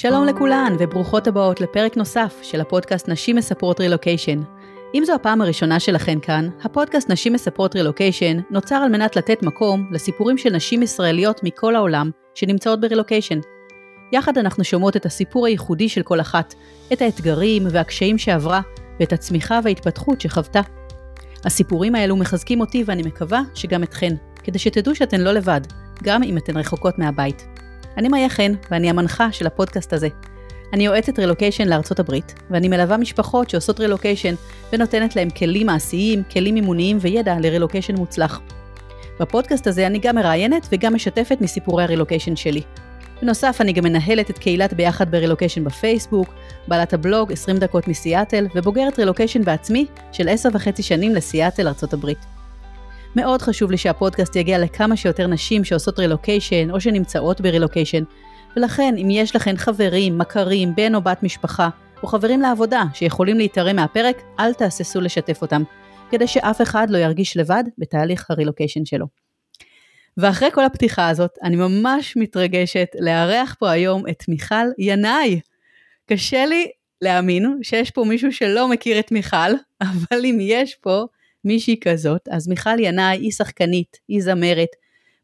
שלום לכולן וברוכות הבאות לפרק נוסף של הפודקאסט נשים מספרות רילוקיישן. אם זו הפעם הראשונה שלכן כאן, הפודקאסט נשים מספרות רילוקיישן נוצר על מנת לתת מקום לסיפורים של נשים ישראליות מכל העולם שנמצאות ברילוקיישן. יחד אנחנו שומעות את הסיפור הייחודי של כל אחת, את האתגרים והקשיים שעברה ואת הצמיחה וההתפתחות שחוותה. הסיפורים האלו מחזקים אותי ואני מקווה שגם אתכן, כדי שתדעו שאתן לא לבד, גם אם אתן רחוקות מהבית. אני מאיה חן, ואני המנחה של הפודקאסט הזה. אני יועצת רילוקיישן לארצות הברית, ואני מלווה משפחות שעושות רילוקיישן, ונותנת להם כלים מעשיים, כלים מימוניים וידע לרילוקיישן מוצלח. בפודקאסט הזה אני גם מראיינת וגם משתפת מסיפורי הרילוקיישן שלי. בנוסף, אני גם מנהלת את קהילת ביחד ברילוקיישן בפייסבוק, בעלת הבלוג 20 דקות מסיאטל, ובוגרת רילוקיישן בעצמי של 10 וחצי שנים לסיאטל, ארצות הברית. מאוד חשוב לי שהפודקאסט יגיע לכמה שיותר נשים שעושות רילוקיישן או שנמצאות ברילוקיישן, ולכן אם יש לכן חברים, מכרים, בן או בת משפחה, או חברים לעבודה שיכולים להתערם מהפרק, אל תהססו לשתף אותם, כדי שאף אחד לא ירגיש לבד בתהליך הרילוקיישן שלו. ואחרי כל הפתיחה הזאת, אני ממש מתרגשת לארח פה היום את מיכל ינאי. קשה לי להאמין שיש פה מישהו שלא מכיר את מיכל, אבל אם יש פה, מישהי כזאת, אז מיכל ינאי היא שחקנית, היא זמרת,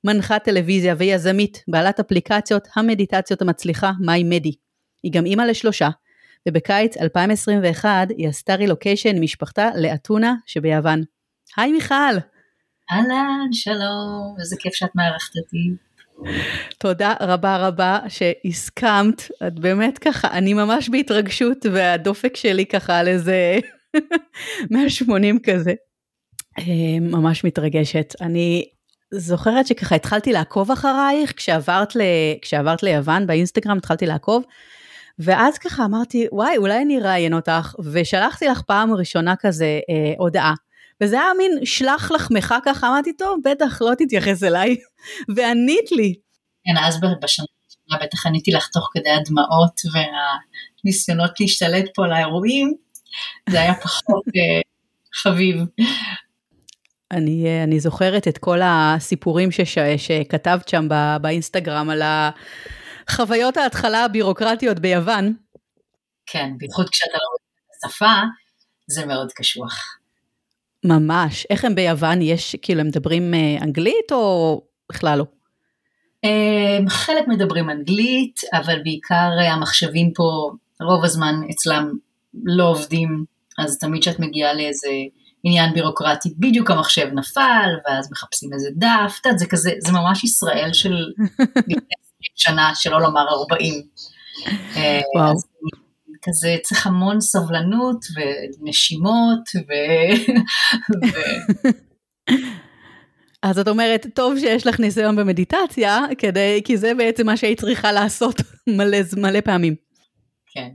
מנחת טלוויזיה ויזמית, בעלת אפליקציות המדיטציות המצליחה מיי מדי. היא גם אימא לשלושה, ובקיץ 2021 היא עשתה רילוקיישן משפחתה לאתונה שביוון. היי מיכל! אהלן, שלום, איזה כיף שאת מארחת אותי. תודה רבה רבה שהסכמת, את באמת ככה, אני ממש בהתרגשות והדופק שלי ככה על איזה 180 כזה. אה, ממש מתרגשת. אני זוכרת שככה התחלתי לעקוב אחרייך כשעברת, ל... כשעברת ליוון באינסטגרם התחלתי לעקוב. ואז ככה אמרתי וואי אולי אני אראיין אותך ושלחתי לך פעם ראשונה כזה אה, הודעה. וזה היה מין שלח לחמך ככה אמרתי טוב בטח לא תתייחס אליי וענית לי. כן אז בשנה הראשונה בטח עניתי לך תוך כדי הדמעות והניסיונות להשתלט פה לאירועים זה היה פחות אה, חביב אני, אה, אני זוכרת את כל הסיפורים שש, שכתבת שם בא, באינסטגרם על החוויות ההתחלה הבירוקרטיות ביוון. כן, בייחוד כשאתה לא רואה את השפה, זה מאוד קשוח. ממש. איך הם ביוון? יש, כאילו, הם מדברים אה, אנגלית או בכלל לא? אה, חלק מדברים אנגלית, אבל בעיקר המחשבים פה, רוב הזמן אצלם לא עובדים, אז תמיד כשאת מגיעה לאיזה... עניין בירוקרטי, בדיוק המחשב נפל, ואז מחפשים איזה דף, את יודעת, זה כזה, זה ממש ישראל של שנה, שלא לומר 40. אה, וואו. אז כזה צריך המון סבלנות ונשימות ו... אז את אומרת, טוב שיש לך ניסיון במדיטציה, כדי, כי זה בעצם מה שהיית צריכה לעשות מלא, מלא פעמים. כן.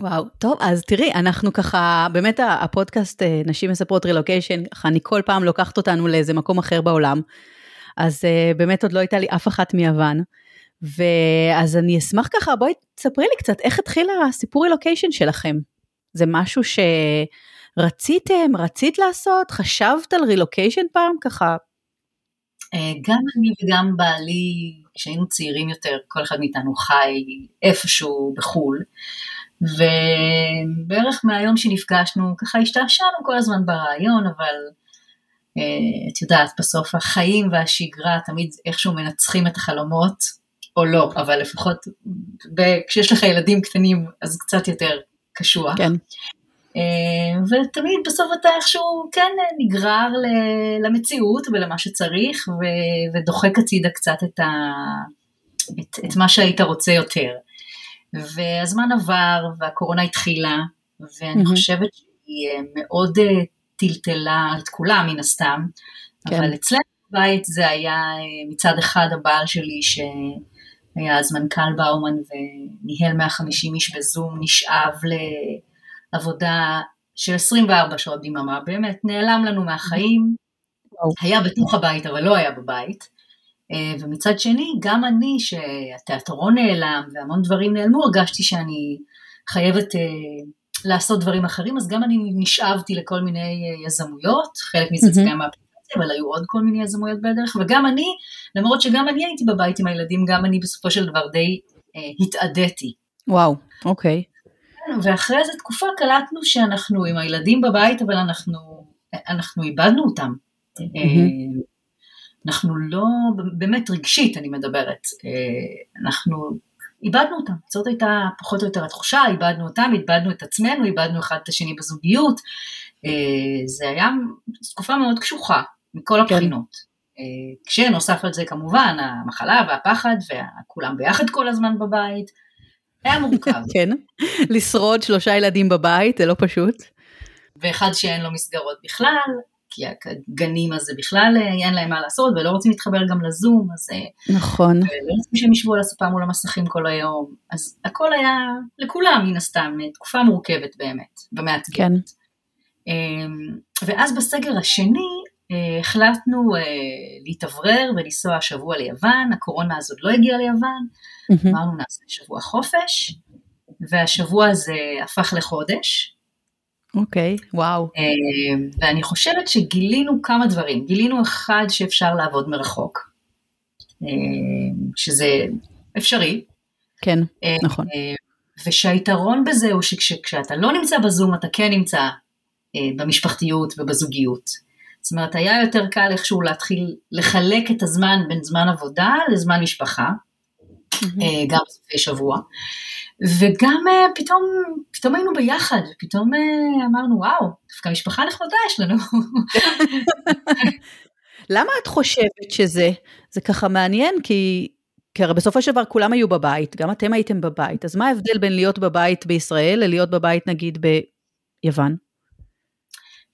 וואו, טוב, אז תראי, אנחנו ככה, באמת הפודקאסט אה, נשים מספרות רילוקיישן, ככה אני כל פעם לוקחת אותנו לאיזה מקום אחר בעולם, אז אה, באמת עוד לא הייתה לי אף אחת מיוון, ואז אני אשמח ככה, בואי תספרי לי קצת איך התחיל הסיפור רילוקיישן שלכם. זה משהו שרציתם, רצית לעשות, חשבת על רילוקיישן פעם ככה? אה, גם אני וגם בעלי, כשהיינו צעירים יותר, כל אחד מאיתנו חי איפשהו בחו"ל. ובערך מהיום שנפגשנו, ככה השתעשענו כל הזמן ברעיון, אבל uh, את יודעת, בסוף החיים והשגרה תמיד איכשהו מנצחים את החלומות, או לא, אבל לפחות ב- כשיש לך ילדים קטנים, אז קצת יותר קשוח. כן. Uh, ותמיד בסוף אתה איכשהו כן נגרר למציאות ולמה שצריך ו- ודוחק הצידה קצת את, ה- את, את מה שהיית רוצה יותר. והזמן עבר והקורונה התחילה, ואני mm-hmm. חושבת שהיא אה, מאוד אה, טלטלה את כולם מן הסתם, כן. אבל אצלנו בבית זה היה אה, מצד אחד הבעל שלי שהיה אז מנכ"ל באומן וניהל 150 איש בזום, נשאב לעבודה של 24 שעות דממה, באמת נעלם לנו מהחיים, היה בתוך הבית אבל לא היה בבית. אה, ומצד שני, גם אני, שהתיאטרון נעלם והמון דברים נעלמו, הרגשתי שאני חייבת uh, לעשות דברים אחרים, אז גם אני נשאבתי לכל מיני uh, יזמויות, חלק מזה זה גם מהאפליקציה, אבל היו עוד כל מיני יזמויות בדרך, וגם אני, למרות שגם אני הייתי בבית עם הילדים, גם אני בסופו של דבר די התאדיתי וואו, אוקיי. ואחרי איזה תקופה קלטנו שאנחנו עם הילדים בבית, אבל אנחנו, אנחנו איבדנו אותם. Mm-hmm. אנחנו לא, באמת רגשית אני מדברת, אה, אנחנו איבדנו אותם, זאת הייתה פחות או יותר התחושה, איבדנו אותם, איבדנו את עצמנו, איבדנו אחד את השני בזוגיות, אה, זה היה תקופה מאוד קשוחה מכל כן. הבחינות. כן. כשנוסף על זה כמובן המחלה והפחד וכולם ביחד כל הזמן בבית, היה מורכב. כן, לשרוד שלושה ילדים בבית זה לא פשוט. ואחד שאין לו מסגרות בכלל, כי הגנים הזה בכלל אה, אין להם מה לעשות ולא רוצים להתחבר גם לזום, אז... אה, נכון. ולא רוצים שהם ישבו על הספה מול המסכים כל היום, אז הכל היה לכולם מן הסתם, תקופה מורכבת באמת, ומאתגרת. כן. אמ, ואז בסגר השני אה, החלטנו להתאוורר ולנסוע שבוע ליוון, הקורונה הזאת לא הגיעה ליוון, אמרנו נעשה שבוע חופש, והשבוע הזה הפך לחודש, אוקיי, okay, וואו. אה, ואני חושבת שגילינו כמה דברים. גילינו אחד שאפשר לעבוד מרחוק, אה, שזה אפשרי. כן, אה, נכון. ושהיתרון בזה הוא שכשאתה לא נמצא בזום אתה כן נמצא במשפחתיות ובזוגיות. זאת אומרת, היה יותר קל איכשהו להתחיל לחלק את הזמן בין זמן עבודה לזמן משפחה, mm-hmm. גם בסופי שבוע. וגם אה, פתאום, פתאום היינו ביחד, ופתאום אה, אמרנו, וואו, דווקא משפחה נחמדה יש לנו. למה את חושבת שזה? זה ככה מעניין, כי, כי הרי בסופו של דבר כולם היו בבית, גם אתם הייתם בבית, אז מה ההבדל בין להיות בבית בישראל ללהיות בבית נגיד ביוון?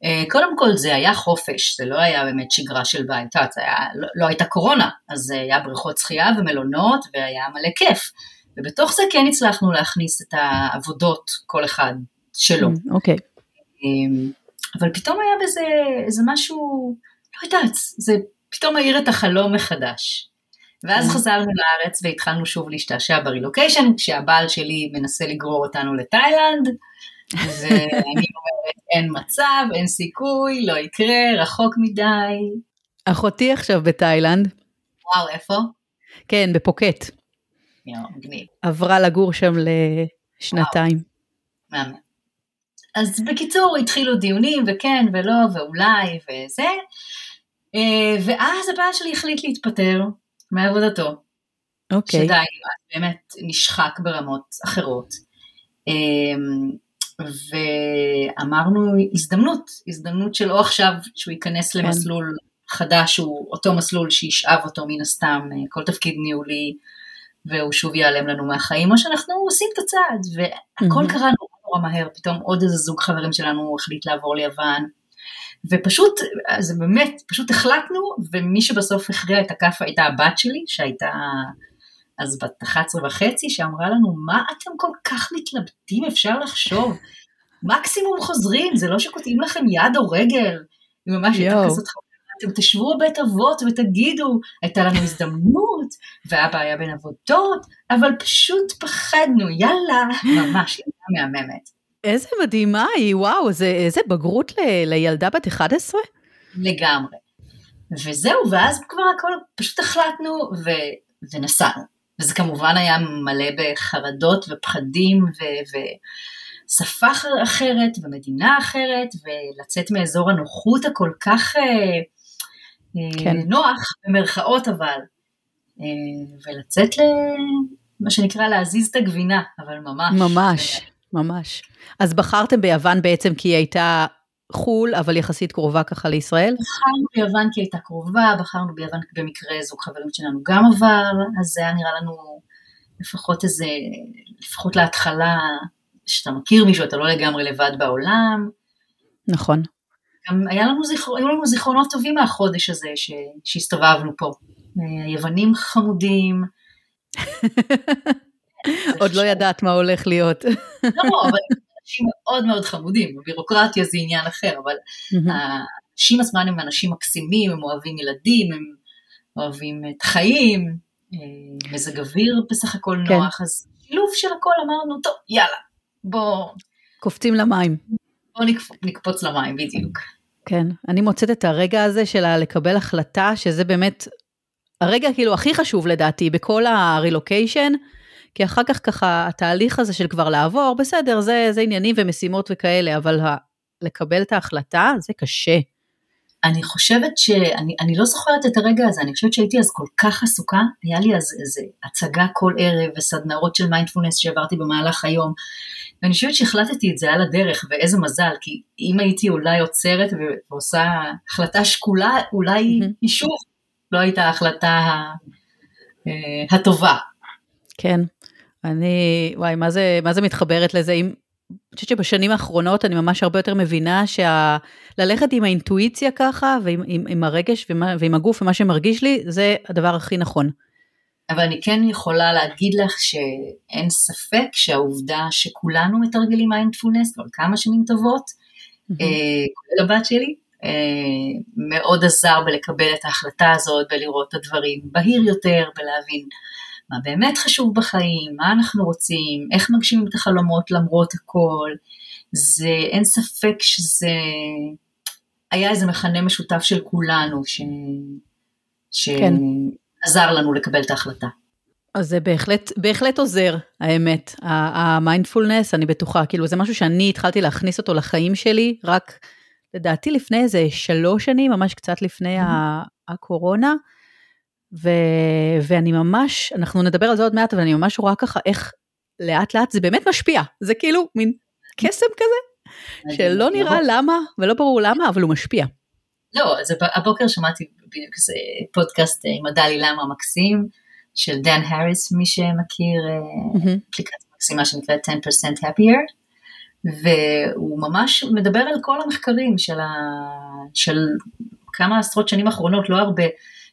אה, קודם כל זה היה חופש, זה לא היה באמת שגרה של בית, זה היה, לא, לא הייתה קורונה, אז זה היה בריכות שחייה ומלונות והיה מלא כיף. ובתוך זה כן הצלחנו להכניס את העבודות, כל אחד שלו. Mm, אוקיי. Okay. אמ, אבל פתאום היה בזה איזה משהו, לא יודעת, זה פתאום האיר את החלום מחדש. ואז mm. חזרנו לארץ והתחלנו שוב להשתעשע ברילוקיישן, כשהבעל שלי מנסה לגרור אותנו לתאילנד, ואני אומרת, אין מצב, אין סיכוי, לא יקרה, רחוק מדי. אחותי עכשיו בתאילנד. וואו, איפה? כן, בפוקט. מגניב. עברה לגור שם לשנתיים. מהמם. אז בקיצור, התחילו דיונים, וכן ולא, ואולי, וזה, אה, ואז הבעל שלי החליט להתפטר מעבודתו. אוקיי. שדי, באמת נשחק ברמות אחרות. אה, ואמרנו הזדמנות, הזדמנות של או עכשיו שהוא ייכנס כן. למסלול חדש, הוא אותו מסלול שישאב אותו מן הסתם, אה, כל תפקיד ניהולי והוא שוב ייעלם לנו מהחיים, או שאנחנו עושים את הצעד, והכל mm-hmm. קרה נורא נורא מהר, פתאום עוד איזה זוג חברים שלנו החליט לעבור ליוון, ופשוט, זה באמת, פשוט החלטנו, ומי שבסוף הכריע את הכף הייתה הבת שלי, שהייתה אז בת 11 וחצי, שאמרה לנו, מה אתם כל כך מתלבטים, אפשר לחשוב, מקסימום חוזרים, זה לא שקוטעים לכם יד או רגל, היא ממש הייתה כזאת אתם תשבו בבית אבות ותגידו, הייתה לנו הזדמנות, ואבא היה בין עבודות, אבל פשוט פחדנו, יאללה, ממש, ילדה מהממת. איזה מדהימה היא, וואו, זה, איזה בגרות ל, לילדה בת 11? לגמרי. וזהו, ואז כבר הכל, פשוט החלטנו ו, ונסענו. וזה כמובן היה מלא בחרדות ופחדים ו... ו שפה אחרת ומדינה אחרת ולצאת מאזור הנוחות הכל כך אה, כן. אה, נוח, במרכאות אבל, אה, ולצאת למה שנקרא להזיז את הגבינה, אבל ממש. ממש, ממש. אז בחרתם ביוון בעצם כי היא הייתה חו"ל, אבל יחסית קרובה ככה לישראל? בחרנו ביוון כי היא הייתה קרובה, בחרנו ביוון במקרה זוג חברים שלנו גם עבר, אז זה היה נראה לנו לפחות איזה, לפחות להתחלה, שאתה מכיר מישהו, אתה לא לגמרי לבד בעולם. נכון. גם היה לנו זיכר, היו לנו זיכרונות טובים מהחודש הזה ש, שהסתובבנו פה. אה, יוונים חמודים. עוד לא ידעת מה הולך להיות. לא, אבל אנשים מאוד מאוד חמודים, הבירוקרטיה זה עניין אחר, אבל האנשים עצמם הם אנשים מקסימים, הם אוהבים ילדים, הם אוהבים את חיים, אה, מזג אוויר בסך הכל כן. נוח, אז שילוב של הכל אמרנו, טוב, יאללה, בוא... קופצים למים. בוא נקפוץ למים, בדיוק. כן, אני מוצאת את הרגע הזה של לקבל החלטה, שזה באמת הרגע כאילו הכי חשוב לדעתי בכל הרילוקיישן, כי אחר כך ככה התהליך הזה של כבר לעבור, בסדר, זה, זה עניינים ומשימות וכאלה, אבל ה, לקבל את ההחלטה זה קשה. אני חושבת שאני אני לא זוכרת את הרגע הזה, אני חושבת שהייתי אז כל כך עסוקה, היה לי אז איזה הצגה כל ערב וסדנאות של מיינדפולנס שעברתי במהלך היום, ואני חושבת שהחלטתי את זה על הדרך, ואיזה מזל, כי אם הייתי אולי עוצרת ועושה החלטה שקולה, אולי היא שוב לא הייתה ההחלטה אה, הטובה. כן, אני, וואי, מה זה, מה זה מתחברת לזה? אם, אני חושבת שבשנים האחרונות אני ממש הרבה יותר מבינה שללכת עם האינטואיציה ככה, ועם עם, עם הרגש ומה, ועם הגוף ומה שמרגיש לי, זה הדבר הכי נכון. אבל אני כן יכולה להגיד לך שאין ספק שהעובדה שכולנו מתרגלים מיינדפולנס כבר כמה שנים טובות, mm-hmm. כולל הבת שלי, אה, מאוד עזר בלקבל את ההחלטה הזאת, בלראות את הדברים בהיר יותר, בלהבין מה באמת חשוב בחיים, מה אנחנו רוצים, איך מגשימים את החלומות למרות הכל. זה, אין ספק שזה היה איזה מכנה משותף של כולנו, ש... כן. שעזר לנו לקבל את ההחלטה. אז זה בהחלט, בהחלט עוזר, האמת. המיינדפולנס, אני בטוחה, כאילו זה משהו שאני התחלתי להכניס אותו לחיים שלי, רק לדעתי לפני איזה שלוש שנים, ממש קצת לפני הקורונה. ו, ואני ממש, אנחנו נדבר על זה עוד מעט, אבל אני ממש רואה ככה איך לאט לאט זה באמת משפיע. זה כאילו מין קסם כזה, שלא נראה למה, ולא ברור למה, אבל הוא משפיע. לא, אז הבוקר שמעתי בדיוק איזה פודקאסט עם הדלי למה המקסים, של דן האריס, מי שמכיר, אה, אפליקציה מקסימה שנקראת 10% happier. והוא ממש מדבר על כל המחקרים של, ה... של כמה עשרות שנים אחרונות, לא הרבה,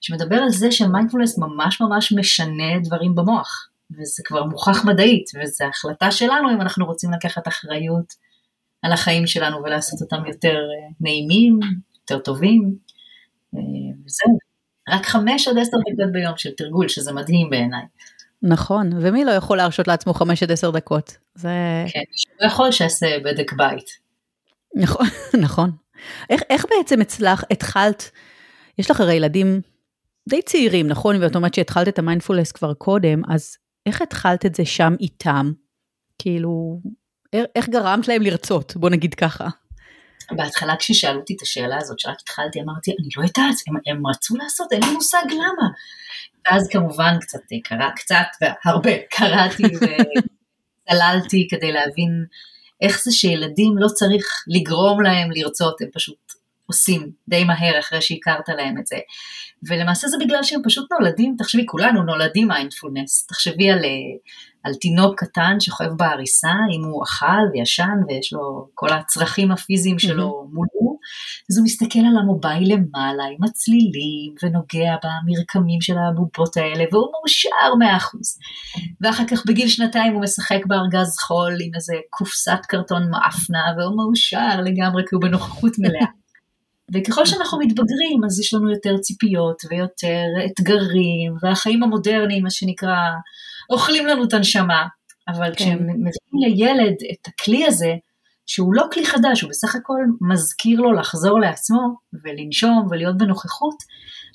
שמדבר על זה שמיינדפולנס ממש ממש משנה דברים במוח, וזה כבר מוכח מדעית, וזו החלטה שלנו אם אנחנו רוצים לקחת אחריות על החיים שלנו ולעשות אותם יותר אה, נעימים, יותר טובים, אה, וזהו. רק חמש עד עשר דקות ביום של תרגול, שזה מדהים בעיניי. נכון, ומי לא יכול להרשות לעצמו 5 עד 10 דקות? זה... כן, לא יכול שיעשה בדק בית. נכון, נכון. איך, איך בעצם אצלך התחלת, יש לך הרי ילדים די צעירים, נכון? ואת אומרת שהתחלת את המיינדפולנס כבר קודם, אז איך התחלת את זה שם איתם? כאילו, איך גרמת להם לרצות? בוא נגיד ככה. בהתחלה כששאלו אותי את השאלה הזאת, שרק התחלתי, אמרתי, אני לא יודעת, הם, הם רצו לעשות, אין לי מושג למה. ואז כמובן קצת קרה, קצת והרבה קראתי וצללתי כדי להבין איך זה שילדים לא צריך לגרום להם לרצות, הם פשוט עושים די מהר אחרי שהכרת להם את זה. ולמעשה זה בגלל שהם פשוט נולדים, תחשבי, כולנו נולדים מיינדפולנס, תחשבי על, על תינוק קטן שוכב בעריסה, אם הוא אכל וישן ויש לו כל הצרכים הפיזיים שלו mm-hmm. מולו, אז הוא מסתכל על המובייל למעלה עם הצלילים ונוגע במרקמים של הבובות האלה והוא מאושר מאה אחוז. ואחר כך בגיל שנתיים הוא משחק בארגז חול עם איזה קופסת קרטון מאפנה והוא מאושר לגמרי כי הוא בנוכחות מלאה. וככל שאנחנו מתבגרים אז יש לנו יותר ציפיות ויותר אתגרים והחיים המודרניים מה שנקרא אוכלים לנו את הנשמה אבל כן. כשהם מביאים לילד את הכלי הזה שהוא לא כלי חדש הוא בסך הכל מזכיר לו לחזור לעצמו ולנשום ולהיות בנוכחות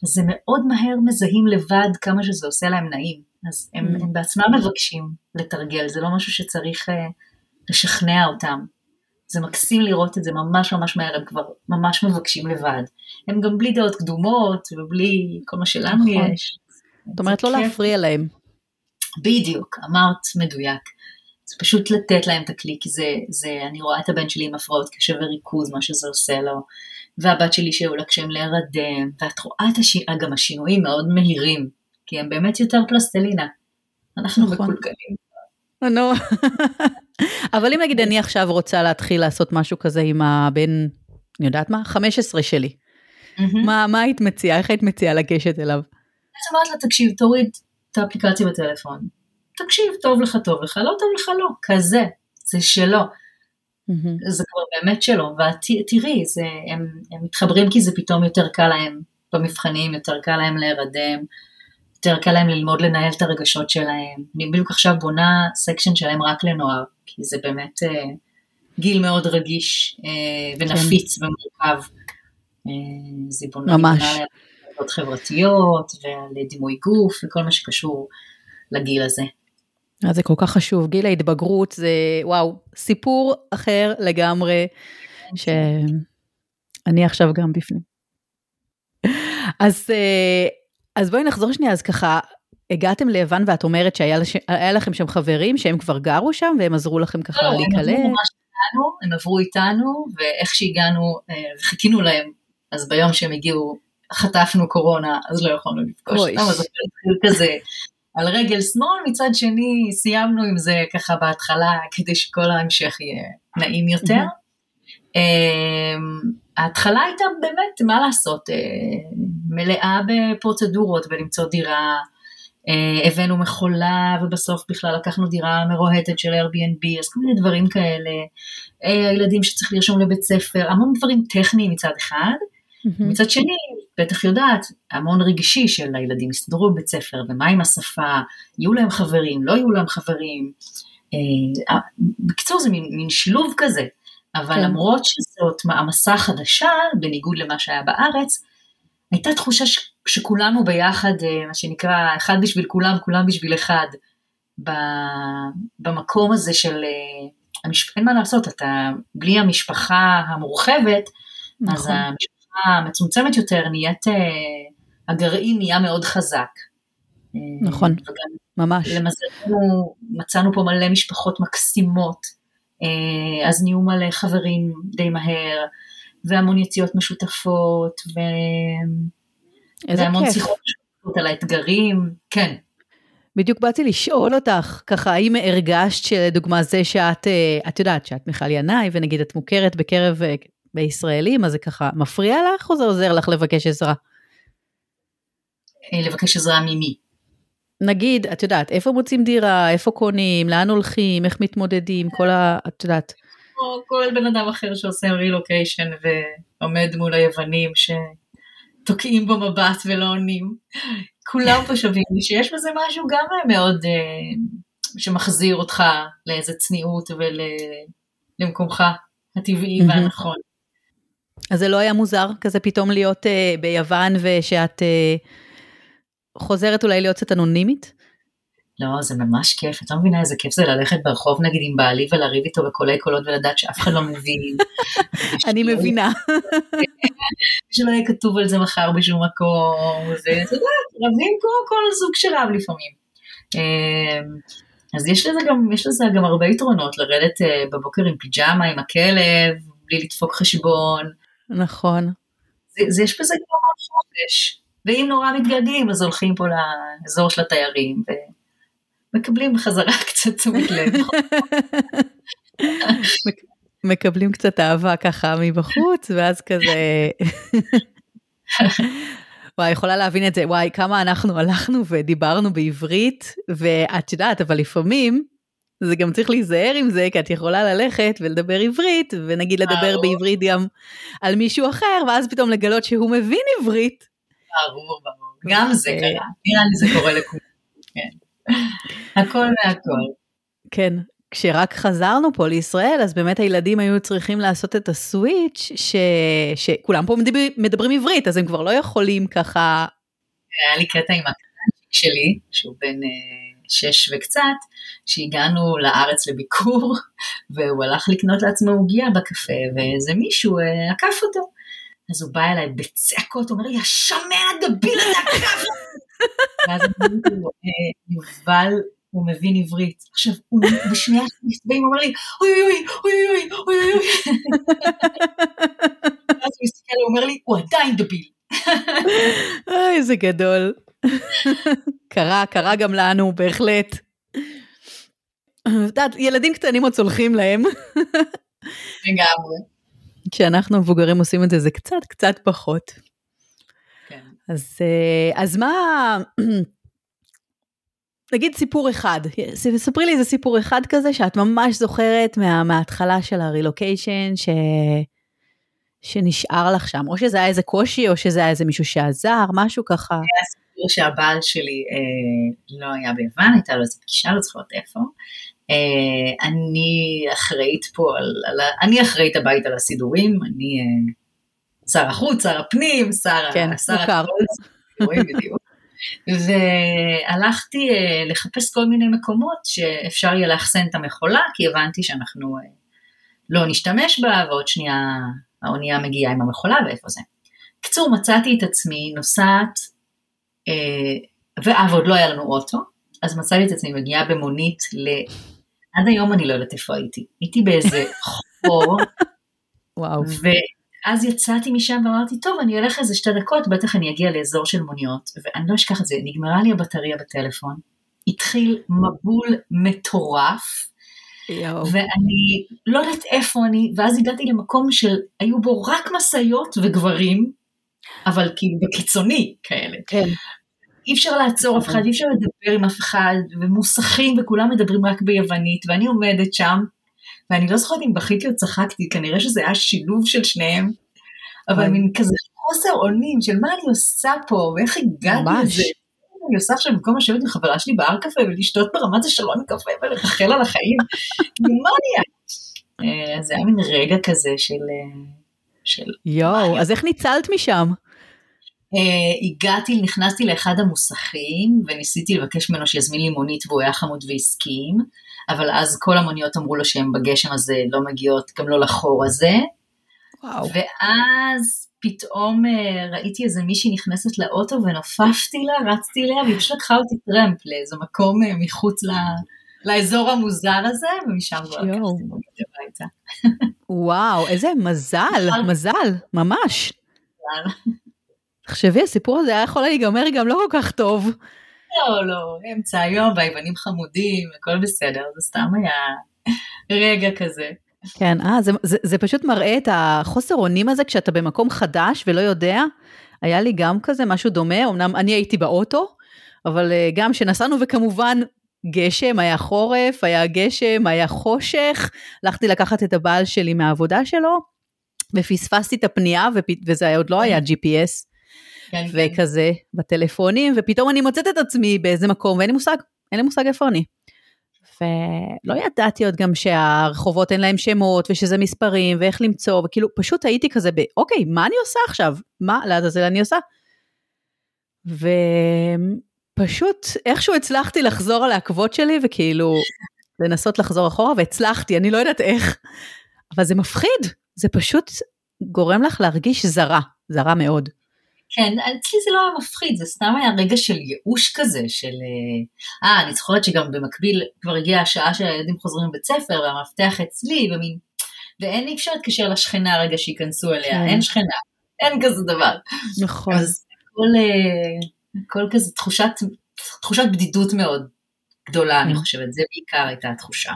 אז זה מאוד מהר מזהים לבד כמה שזה עושה להם נעים אז הם, mm. הם בעצמם מבקשים לתרגל זה לא משהו שצריך uh, לשכנע אותם זה מקסים לראות את זה ממש ממש מהר, הם כבר ממש מבקשים לבד. הם גם בלי דעות קדומות ובלי כל מה שלנו נכון. יש. זאת אומרת, לא כיף. להפריע להם. בדיוק, אמרת מדויק. זה פשוט לתת להם את הכלי, כי זה, זה, אני רואה את הבן שלי עם הפרעות קשב וריכוז, מה שזה עושה לו, והבת שלי שהיו לה קשיים להירדם, ואת רואה את הש... גם השינויים מאוד מהירים, כי הם באמת יותר פלסטלינה. אנחנו נכון. מקולקלים. נו, אבל אם נגיד אני עכשיו רוצה להתחיל לעשות משהו כזה עם הבן, אני יודעת מה? 15 שלי. מה, מה היית מציעה? איך היית מציעה לגשת אליו? אז אמרת לה, תקשיב, תוריד את האפליקציה בטלפון. תקשיב, טוב לך, טוב לך, לא טוב לך, לא. כזה, זה שלו. זה כבר באמת שלו, ותראי, הם, הם מתחברים כי זה פתאום יותר קל להם במבחנים, יותר קל להם להירדם. יותר קל להם ללמוד לנהל את הרגשות שלהם. אני בדיוק עכשיו בונה section שלהם רק לנוער, כי זה באמת אה, גיל מאוד רגיש אה, ונפיץ כן. ומורכב. אה, זה בונה, ממש. על חברתיות ועל דימוי גוף וכל מה שקשור לגיל הזה. אז זה כל כך חשוב, גיל ההתבגרות זה וואו, סיפור אחר לגמרי, שאני עכשיו גם בפנים. אז, אה, אז בואי נחזור שנייה, אז ככה, הגעתם ליוון ואת אומרת שהיה לש... לכם שם חברים שהם כבר גרו שם והם עזרו לכם ככה לא, להיקלט? הם עברו ממש איתנו, הם עברו איתנו, ואיך שהגענו אה, וחיכינו להם, אז ביום שהם הגיעו חטפנו קורונה, אז לא יכולנו לפגוש אותם, אז התחיל כזה על רגל שמאל, מצד שני סיימנו עם זה ככה בהתחלה, כדי שכל ההמשך יהיה נעים יותר. אמ, ההתחלה הייתה באמת, מה לעשות, אה, מלאה בפרוצדורות ולמצוא דירה, הבאנו מכולה ובסוף בכלל לקחנו דירה מרוהטת של Airbnb, אז כל מיני דברים כאלה, אה, הילדים שצריך לרשום לבית ספר, המון דברים טכניים מצד אחד, Mm-hmm. מצד שני, בטח יודעת, המון רגשי של הילדים יסתדרו בבית ספר, ומה עם השפה, יהיו להם חברים, לא יהיו להם חברים. אה, בקיצור, זה מין, מין שילוב כזה. אבל כן. למרות שזאת מעמסה חדשה, בניגוד למה שהיה בארץ, הייתה תחושה ש, שכולנו ביחד, אה, מה שנקרא, אחד בשביל כולם, כולם בשביל אחד, במקום הזה של, אה, אין מה לעשות, אתה בלי המשפחה המורחבת, נכון. אז המשפחה המצומצמת יותר נהיית, אה, הגרעין נהיה מאוד חזק. נכון, ממש. למזלנו מצאנו פה מלא משפחות מקסימות, אז נהיו מלא חברים די מהר, והמון יציאות משותפות, ו... והמון שיחות משותפות על האתגרים, כן. בדיוק באתי לשאול אותך, ככה, האם הרגשת שלדוגמה זה שאת, אה, את יודעת, שאת מיכל ינאי, ונגיד את מוכרת בקרב בישראלים, אז זה ככה מפריע לך או זה עוזר לך לבקש עזרה? אה, לבקש עזרה ממי? נגיד, את יודעת, איפה מוצאים דירה, איפה קונים, לאן הולכים, איך מתמודדים, כל ה... את יודעת. או כל בן אדם אחר שעושה רילוקיישן ועומד מול היוונים שתוקעים בו מבט ולא עונים. כולם פה שווים לי שיש בזה משהו גם מאוד uh, שמחזיר אותך לאיזה צניעות ולמקומך הטבעי והנכון. אז זה לא היה מוזר כזה פתאום להיות uh, ביוון ושאת uh, חוזרת אולי להיות קצת אנונימית? לא, זה ממש כיף, את לא מבינה איזה כיף זה ללכת ברחוב נגיד עם בעלי ולריב איתו בקולי קולות ולדעת שאף אחד לא מבין. אני מבינה. שלא יהיה כתוב על זה מחר בשום מקום, ואת יודעת, רבים כמו כל זוג של רב לפעמים. אמ, אז יש לזה גם, יש לזה גם הרבה יתרונות, לרדת אה, בבוקר עם פיג'מה, עם הכלב, בלי לדפוק חשבון. נכון. זה, זה יש בזה גם חופש. ואם נורא מתגעגעים, אז הולכים פה לאזור של התיירים, ומקבלים בחזרה קצת תשומת לב. מקבלים קצת אהבה ככה מבחוץ, ואז כזה... וואי, יכולה להבין את זה, וואי, כמה אנחנו הלכנו ודיברנו בעברית, ואת יודעת, אבל לפעמים זה גם צריך להיזהר עם זה, כי את יכולה ללכת ולדבר עברית, ונגיד לדבר בעברית גם על מישהו אחר, ואז פתאום לגלות שהוא מבין עברית. ברור, ברור. גם זה קרה, נראה לי זה קורה לכולם. הכל מהכל. כן, כשרק חזרנו פה לישראל, אז באמת הילדים היו צריכים לעשות את הסוויץ', ש... שכולם פה מדבר... מדברים עברית, אז הם כבר לא יכולים ככה... היה לי קטע עם הקטן שלי, שהוא בן uh, שש וקצת, שהגענו לארץ לביקור, והוא הלך לקנות לעצמו עוגיה בקפה, ואיזה מישהו uh, עקף אותו. אז הוא בא אליי בצעקות, הוא אומר לי, השמן הדביל הזה עקף ואז אמרתי לו, אה, יובל, הוא מבין עברית. עכשיו, הוא בשנייה מסתובבים, הוא אומר לי, אוי אוי אוי אוי אוי אוי אוי. ואז הוא מסתכל, הוא אומר לי, הוא עדיין דביל. אוי, איזה גדול. קרה, קרה גם לנו, בהחלט. יודעת, ילדים קטנים עוד צולחים להם. לגמרי. כשאנחנו מבוגרים עושים את זה, זה קצת קצת פחות. אז, אה, אז מה, נגיד סיפור אחד, ספרי לי איזה סיפור אחד כזה שאת ממש זוכרת מה, מההתחלה של הרילוקיישן, ש... שנשאר לך שם, או שזה היה איזה קושי, או שזה היה איזה מישהו שעזר, משהו ככה. היה סיפור שהבעל שלי אה, לא היה ביוון, הייתה לו איזה פגישה, לא זוכרת איפה. אה, אני אחראית פה על, על אני אחראית הבית על הסידורים, אני אה, שר החוץ, שר הפנים, שר, כן, שר בדיוק. והלכתי אה, לחפש כל מיני מקומות שאפשר יהיה לאחסן את המכולה, כי הבנתי שאנחנו אה, לא נשתמש בה, ועוד שנייה האונייה מגיעה עם המכולה ואיפה זה. קצור, מצאתי את עצמי נוסעת, אה, ועוד לא היה לנו אוטו, אז מצאתי את עצמי מגיעה במונית ל... עד היום אני לא יודעת איפה הייתי. הייתי באיזה חור. וואו. ואז יצאתי משם ואמרתי, טוב, אני אלך איזה שתי דקות, בטח אני אגיע לאזור של מוניות. ואני לא אשכח את זה, נגמרה לי הבטריה בטלפון, התחיל מבול מטורף. יו. ואני לא יודעת איפה אני, ואז הגעתי למקום של, היו בו רק משאיות וגברים, אבל כאילו בקיצוני כאלה. כן. אי אפשר לעצור אף אחד, אי אפשר לדבר עם אף אחד, ומוסכים וכולם מדברים רק ביוונית, ואני עומדת שם, ואני לא זוכרת אם בכיתי או צחקתי, כנראה שזה היה שילוב של שניהם, אבל מין כזה חוסר אונים של מה אני עושה פה, ואיך הגעתי לזה. אני עושה עכשיו במקום לשבת עם חברה שלי בהר קפה ולשתות ברמת השרון קפה ולרחל על החיים, אני אז זה היה מין רגע כזה של... של יואו, אז איך ניצלת משם? Uh, הגעתי, נכנסתי לאחד המוסכים וניסיתי לבקש ממנו שיזמין לי מונית והוא היה חמוד והסכים, אבל אז כל המוניות אמרו לו שהן בגשם הזה לא מגיעות גם לא לחור הזה. וואו. ואז פתאום uh, ראיתי איזה מישהי נכנסת לאוטו ונופפתי לה, רצתי אליה והיא פשוט לקחה אותי טרמפ לאיזה מקום uh, מחוץ ל... לאזור המוזר הזה, ומשם כבר לקחתי מונית הביתה. וואו, איזה מזל, מזל, ממש. תחשבי, הסיפור הזה היה יכול להיגמר גם לא כל כך טוב. לא, לא, אמצע היום, והיוונים חמודים, הכל בסדר, זה סתם היה רגע כזה. כן, אה, זה, זה, זה פשוט מראה את החוסר אונים הזה כשאתה במקום חדש ולא יודע. היה לי גם כזה משהו דומה, אמנם אני הייתי באוטו, אבל אה, גם שנסענו וכמובן גשם, היה חורף, היה גשם, היה חושך, הלכתי לקחת את הבעל שלי מהעבודה שלו, ופספסתי את הפנייה, וזה עוד לא היה GPS. כן, וכזה כן. בטלפונים, ופתאום אני מוצאת את עצמי באיזה מקום, ואין לי מושג, אין לי מושג איפה אני. ולא ידעתי עוד גם שהרחובות אין להם שמות, ושזה מספרים, ואיך למצוא, וכאילו פשוט הייתי כזה ב, אוקיי, מה אני עושה עכשיו? מה לעזאזל אני עושה? ופשוט איכשהו הצלחתי לחזור על העקבות שלי, וכאילו לנסות לחזור אחורה, והצלחתי, אני לא יודעת איך, אבל זה מפחיד, זה פשוט גורם לך להרגיש זרה, זרה מאוד. כן, אצלי זה לא היה מפחיד, זה סתם היה רגע של ייאוש כזה, של... אה, אה אני זוכרת שגם במקביל כבר הגיעה השעה שהילדים חוזרים לבית ספר, והמפתח אצלי, ומין... ואין אי אפשר להתקשר לשכנה רגע שייכנסו אליה, כן. אין שכנה, אין כזה דבר. נכון. אז כל, אה, כל כזה תחושת, תחושת בדידות מאוד גדולה, אני כן. חושבת, זה בעיקר הייתה התחושה.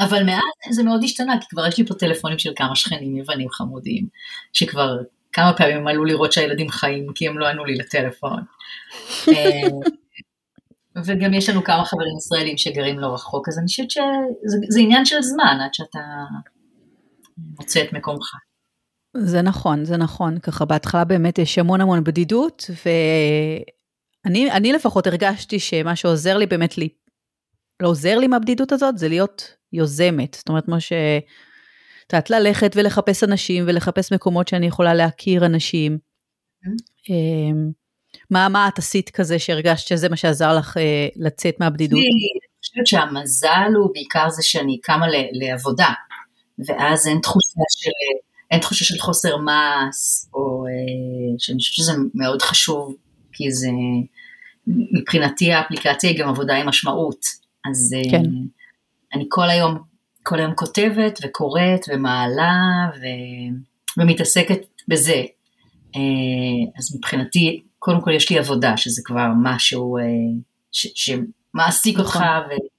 אבל מאז זה מאוד השתנה, כי כבר יש לי פה טלפונים של כמה שכנים יוונים חמודים, שכבר כמה פעמים הם עלו לראות שהילדים חיים, כי הם לא ענו לי לטלפון. אה, וגם יש לנו כמה חברים ישראלים שגרים לא רחוק, אז אני חושבת שזה עניין של זמן עד שאתה מוצא את מקומך. זה נכון, זה נכון. ככה בהתחלה באמת יש המון המון בדידות, ואני לפחות הרגשתי שמה שעוזר לי באמת לי, לא עוזר לי מהבדידות הזאת, זה להיות יוזמת. זאת אומרת, כמו ש... את יודעת, ללכת ולחפש אנשים ולחפש מקומות שאני יכולה להכיר אנשים. אמ, מה, מה את עשית כזה שהרגשת שזה מה שעזר לך אה, לצאת מהבדידות? אני חושבת שהמזל הוא בעיקר זה שאני קמה לעבודה, ואז אין תחושה של, אין תחושה של חוסר מס, או אה, שאני חושבת שזה מאוד חשוב, כי זה, מבחינתי האפליקציה היא גם עבודה עם משמעות, אז אה, כן. אני כל היום כל היום כותבת וקוראת ומעלה ו... ומתעסקת בזה. אה, אז מבחינתי, קודם כל יש לי עבודה, שזה כבר משהו אה, ש... שמעסיק אותך, נכון. ו...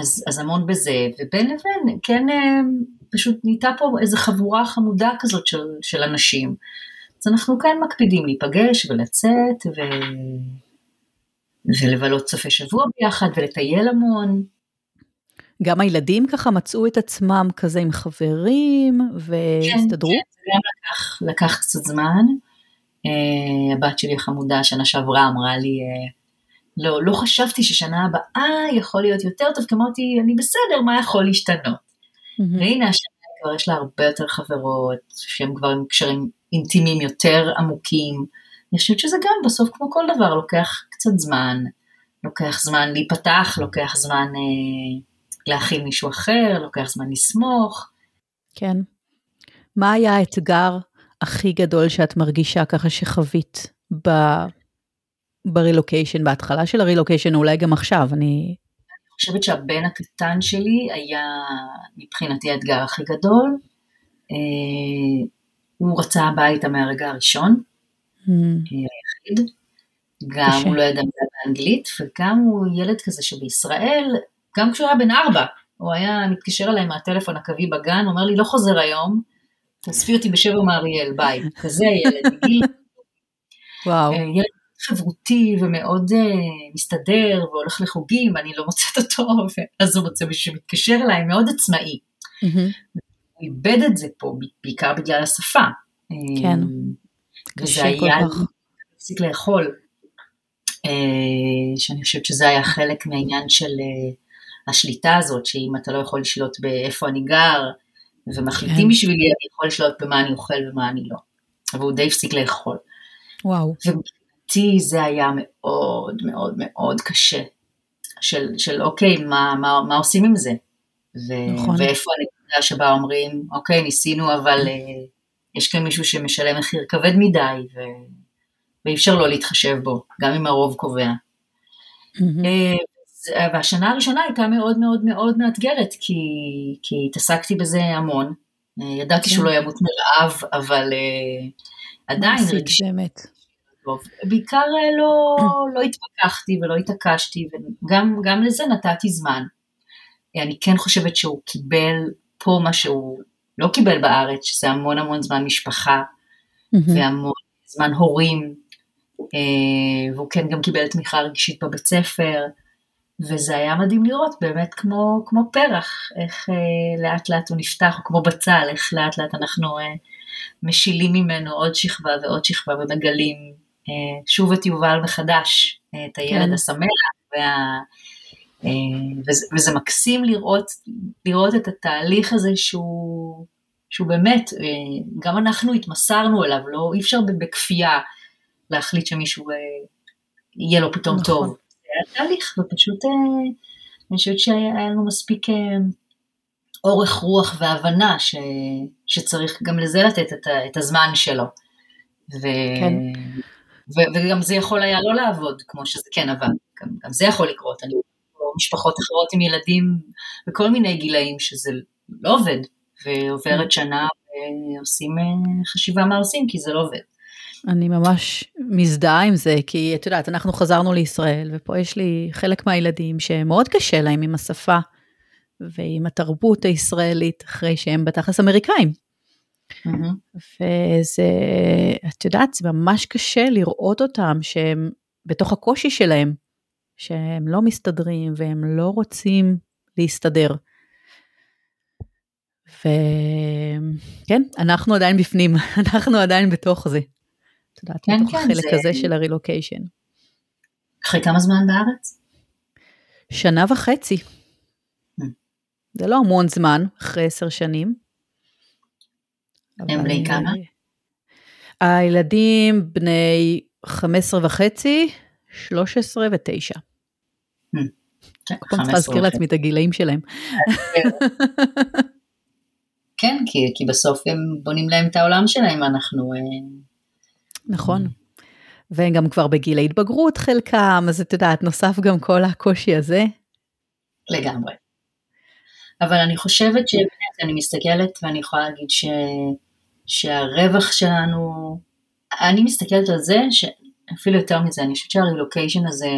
אז, אז המון בזה, ובין לבין, כן, אה, פשוט נהייתה פה איזו חבורה חמודה כזאת של, של אנשים. אז אנחנו כן מקפידים להיפגש ולצאת, ו... ולבלות סופי שבוע ביחד, ולטייל המון. גם הילדים ככה מצאו את עצמם כזה עם חברים והסתדרו? כן, כן, גם לקח, לקח קצת זמן. Uh, הבת שלי החמודה שנה שעברה אמרה לי, uh, לא, לא חשבתי ששנה הבאה יכול להיות יותר טוב, כי אמרתי, אני בסדר, מה יכול להשתנות? Mm-hmm. והנה השנה כבר יש לה הרבה יותר חברות, שהן כבר עם קשרים אינטימיים יותר עמוקים, אני חושבת שזה גם בסוף כמו כל דבר, לוקח קצת זמן, לוקח זמן להיפתח, לוקח זמן אה, להכין מישהו אחר, לוקח זמן לסמוך. כן. מה היה האתגר הכי גדול שאת מרגישה ככה שחווית ב... ברילוקיישן, בהתחלה של הרילוקיישן, אולי גם עכשיו, אני... אני חושבת שהבן הקטן שלי היה מבחינתי האתגר הכי גדול. אה, הוא רצה הביתה מהרגע הראשון, mm. היחיד. גם קשה. הוא לא ידע מילה באנגלית, וגם הוא ילד כזה שבישראל, גם כשהוא היה בן ארבע, הוא היה מתקשר אליי מהטלפון הקווי בגן, אומר לי, לא חוזר היום, תאספי אותי בשבע מאריאל, ביי. כזה הילד, גיל. וואו. אה, ילד חברותי ומאוד uh, מסתדר והולך לחוגים, אני לא מוצאת אותו, ואז הוא מוצא מישהו שמתקשר אליי, מאוד עצמאי. Mm-hmm. הוא איבד את זה פה, בעיקר בגלל השפה. כן. וזה היה, הפסיק לאכול. אה, שאני חושבת שזה היה חלק מהעניין של השליטה הזאת, שאם אתה לא יכול לשלוט באיפה אני גר, ומחליטים כן. בשבילי, אני יכול לשלוט במה אני אוכל ומה אני לא. והוא די הפסיק לאכול. וואו. ומבחינתי זה היה מאוד מאוד מאוד קשה. של, של אוקיי, מה, מה, מה עושים עם זה? ו, נכון. ואיפה הנקודה שבה אומרים, אוקיי, ניסינו, אבל uh, יש כאן מישהו שמשלם מחיר כבד מדי, ו... ואי אפשר לא להתחשב בו, גם אם הרוב קובע. Mm-hmm. והשנה הראשונה הייתה מאוד מאוד מאוד מאתגרת, כי, כי התעסקתי בזה המון. אה, ידעתי שהוא כן. לא ימות מרעב, אבל עדיין רגשי. באמת. בעיקר לא, לא התווכחתי ולא התעקשתי, וגם לזה נתתי זמן. אני כן חושבת שהוא קיבל פה מה שהוא לא קיבל בארץ, שזה המון המון זמן משפחה. והמון זמן הורים, אה, והוא כן גם קיבל תמיכה רגשית בבית ספר, וזה היה מדהים לראות באמת כמו, כמו פרח, איך אה, לאט לאט הוא נפתח, או כמו בצל, איך לאט לאט אנחנו אה, משילים ממנו עוד שכבה ועוד שכבה ומגלים אה, שוב את יובל מחדש, אה, את הילד כן. השמח, וה, אה, וזה, וזה מקסים לראות, לראות את התהליך הזה שהוא, שהוא באמת, אה, גם אנחנו התמסרנו אליו, לא, אי אפשר בכפייה. להחליט שמישהו אה, יהיה לו פתאום נכון. טוב. היה תהליך, ופשוט אה, אני חושבת שהיה לנו מספיק אה, אורך רוח והבנה ש, שצריך גם לזה לתת את, את הזמן שלו. ו, כן. ו, וגם זה יכול היה לא לעבוד כמו שזה כן עבד, גם, גם זה יכול לקרות. אני או משפחות אחרות עם ילדים בכל מיני גילאים שזה לא עובד, ועוברת כן. שנה ועושים חשיבה מה עושים כי זה לא עובד. אני ממש מזדהה עם זה, כי את יודעת, אנחנו חזרנו לישראל, ופה יש לי חלק מהילדים שמאוד קשה להם עם השפה ועם התרבות הישראלית, אחרי שהם בתכלס אמריקאים. Mm-hmm. וזה, את יודעת, זה ממש קשה לראות אותם שהם בתוך הקושי שלהם, שהם לא מסתדרים והם לא רוצים להסתדר. וכן, אנחנו עדיין בפנים, אנחנו עדיין בתוך זה. את יודעת, כן, מתוך כן, החלק זה... הזה של הרילוקיישן. אחרי כמה זמן בארץ? שנה וחצי. Hmm. זה לא המון זמן, אחרי עשר שנים. הם בני כמה? הילדים בני 15 וחצי, 13 ו-9. Hmm. כן, כל פעם צריך להזכיר לעצמי את הגילאים שלהם. כן, כי, כי בסוף הם בונים להם את העולם שלהם, אנחנו אה, נכון. והם גם כבר בגיל ההתבגרות חלקם, אז את יודעת, נוסף גם כל הקושי הזה. לגמרי. אבל אני חושבת שבאמת, אני מסתכלת ואני יכולה להגיד ש, שהרווח שלנו, אני מסתכלת על זה, אפילו יותר מזה, אני חושבת שהרילוקיישן הזה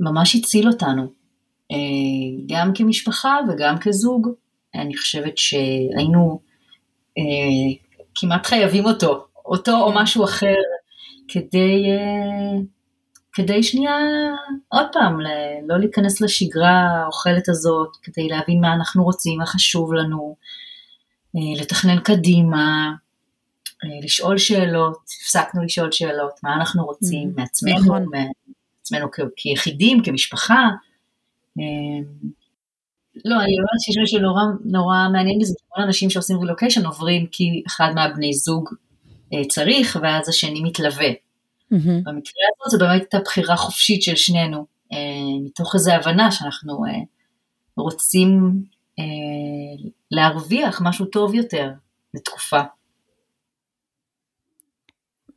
ממש הציל אותנו, אה, גם כמשפחה וגם כזוג. אני חושבת שהיינו אה, כמעט חייבים אותו אותו או משהו אחר, כדי, אה, כדי שנייה, עוד פעם, לא להיכנס לשגרה האוכלת הזאת, כדי להבין מה אנחנו רוצים, מה חשוב לנו, אה, לתכנן קדימה, אה, לשאול שאלות, הפסקנו לשאול שאלות, מה אנחנו רוצים mm, מעצמנו, נכון. מעצמנו כיחידים, כמשפחה. לא, אני אומרת שיש משהו נורא, נורא מעניין בזה, כל האנשים שעושים רילוקיישן עוברים כי אחד מהבני זוג צריך, ואז השני מתלווה. מהמם. במקרה הזה זו באמת הייתה בחירה חופשית של שנינו, אה, מתוך איזו הבנה שאנחנו אה, רוצים אה, להרוויח משהו טוב יותר לתקופה.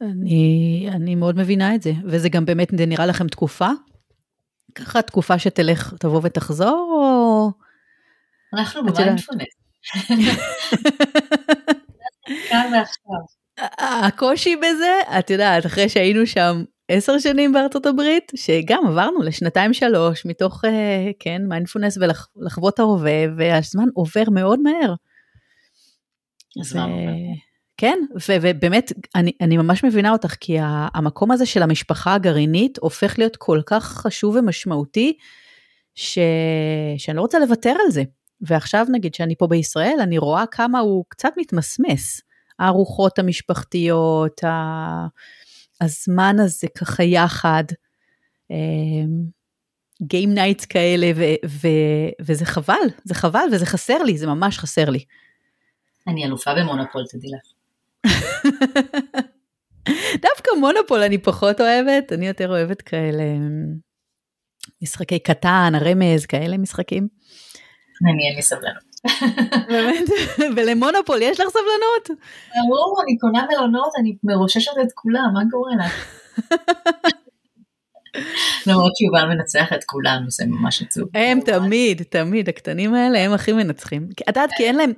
אני, אני מאוד מבינה את זה, וזה גם באמת, זה נראה לכם תקופה? ככה תקופה שתלך, תבוא ותחזור, או... אנחנו. במיינדפולנס. כאן ועכשיו. הקושי בזה, את יודעת, אחרי שהיינו שם עשר שנים בארצות הברית, שגם עברנו לשנתיים שלוש מתוך, אה, כן, מיינדפולנס ולחוות ההווה, והזמן עובר מאוד מהר. הזמן עובר. כן, ו- ובאמת, אני, אני ממש מבינה אותך, כי המקום הזה של המשפחה הגרעינית הופך להיות כל כך חשוב ומשמעותי, ש... שאני לא רוצה לוותר על זה. ועכשיו נגיד שאני פה בישראל, אני רואה כמה הוא קצת מתמסמס. הארוחות המשפחתיות, הזמן הזה ככה יחד, game nights כאלה, ו- ו- וזה חבל, זה חבל וזה חסר לי, זה ממש חסר לי. אני אלופה במונופול, תדעי לך. דווקא מונופול אני פחות אוהבת, אני יותר אוהבת כאלה משחקי קטן, הרמז, כאלה משחקים. אני אין לי סבלנות. באמת, ולמונופול יש לך סבלנות? ברור, אני קונה מלונות, אני מרוששת את כולם, מה קורה לך? למרות שיובל מנצח את כולנו, זה ממש עצוב. הם תמיד, תמיד, הקטנים האלה הם הכי מנצחים. את יודעת, כי אין להם,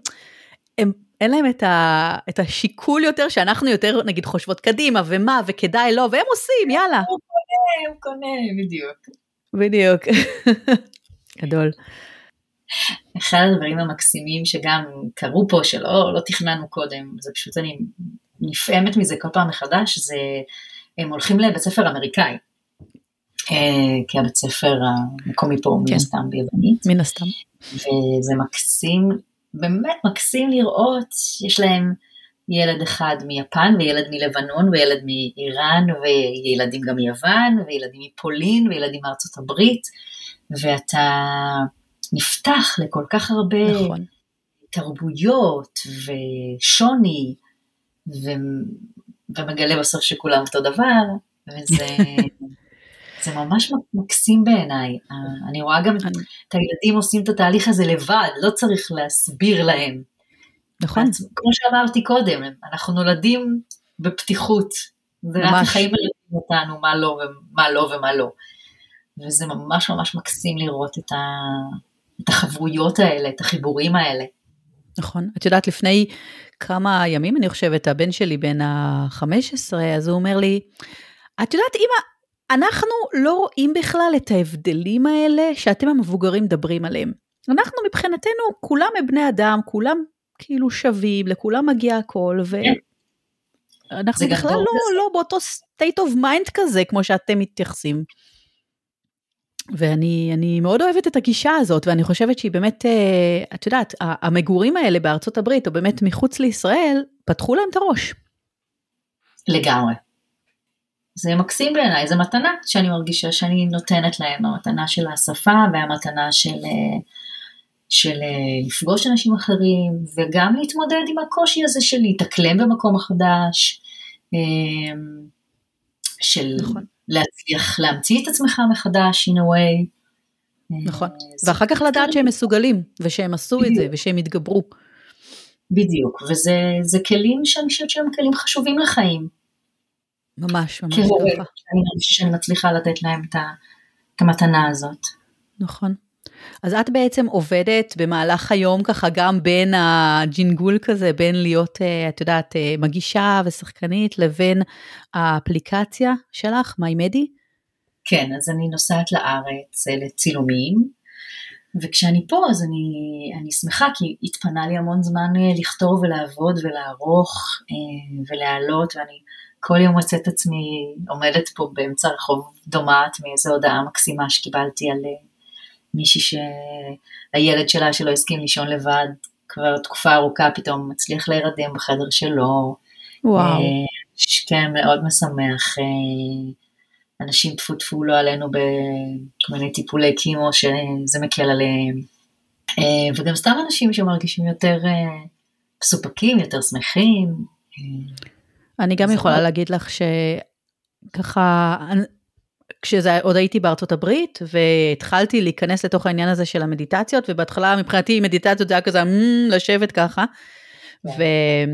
הם, אין להם את, ה, את השיקול יותר, שאנחנו יותר נגיד חושבות קדימה, ומה, וכדאי לא, והם עושים, יאללה. הוא קונה, הוא קונה, בדיוק. בדיוק. גדול. אחד הדברים המקסימים שגם קרו פה, שלא לא תכננו קודם, זה פשוט אני נפעמת מזה כל פעם מחדש, זה הם הולכים לבית ספר אמריקאי. אה, כי הבית ספר המקומי פה מן כן. הסתם ביוונית, מן הסתם. וזה מקסים, באמת מקסים לראות, יש להם ילד אחד מיפן, וילד מלבנון, וילד מאיראן, וילדים גם מיוון, וילדים מפולין, וילדים מארצות הברית, ואתה נפתח לכל כך הרבה נכון. תרבויות ושוני, ו... ומגלה בסוף שכולם אותו דבר, וזה זה ממש מקסים בעיניי. אני רואה גם את הילדים עושים את התהליך הזה לבד, לא צריך להסביר להם. נכון. כמו שאמרתי קודם, אנחנו נולדים בפתיחות, ורק. החיים מלמדים אותנו מה לא ומה לא ומה לא. וזה ממש ממש מקסים לראות את, ה... את החברויות האלה, את החיבורים האלה. נכון. את יודעת, לפני כמה ימים, אני חושבת, הבן שלי בן ה-15, אז הוא אומר לי, את יודעת, אמא, אנחנו לא רואים בכלל את ההבדלים האלה שאתם המבוגרים מדברים עליהם. אנחנו מבחינתנו, כולם הם בני אדם, כולם כאילו שווים, לכולם מגיע הכל, זה ואנחנו גם בכלל לא, לא באותו state of mind כזה, כמו שאתם מתייחסים. ואני אני מאוד אוהבת את הגישה הזאת, ואני חושבת שהיא באמת, אה, את יודעת, המגורים האלה בארצות הברית, או באמת מחוץ לישראל, פתחו להם את הראש. לגמרי. זה מקסים בעיניי, זו מתנה שאני מרגישה שאני נותנת להם, המתנה של השפה והמתנה של, אה, של אה, לפגוש אנשים אחרים, וגם להתמודד עם הקושי הזה של להתאקלם במקום החדש, של נכון. להצליח להמציא את עצמך מחדש, in a way. אה, נכון. זה- ואחר כך לדעת שהם מסוגלים, ושהם עשו את זה. ושהם התגברו. בדיוק, וזה זה כלים שאני חושבת שהם כלים חשובים לחיים. ממש, ממש כהורה, ככה. שאני מרגישה שאני מצליחה לתת להם את המתנה הזאת. נכון. אז את בעצם עובדת במהלך היום ככה גם בין הג'ינגול כזה, בין להיות, אה, את יודעת, אה, מגישה ושחקנית, לבין האפליקציה שלך, מיימדי? כן, אז אני נוסעת לארץ אה, לצילומים, וכשאני פה אז אני, אני שמחה כי התפנה לי המון זמן לכתוב ולעבוד ולערוך ולהעלות, ואני כל יום מוצאת את עצמי עומדת פה באמצע הרחוב דומעת מאיזו הודעה מקסימה שקיבלתי על מישהי שהילד שלה שלא הסכים לישון לבד כבר תקופה ארוכה פתאום מצליח להירדם בחדר שלו. וואו, אה, כן, מאוד משמח. אה, אנשים טפו טפו לא עלינו בכל מיני טיפולי קימו שזה מקל עליהם. אה, וגם סתם אנשים שמרגישים יותר מסופקים, יותר שמחים. אני גם יכולה להגיד לך שככה, כשזה עוד הייתי בארצות הברית והתחלתי להיכנס לתוך העניין הזה של המדיטציות ובהתחלה מבחינתי מדיטציות זה היה כזה mm, לשבת ככה. כן.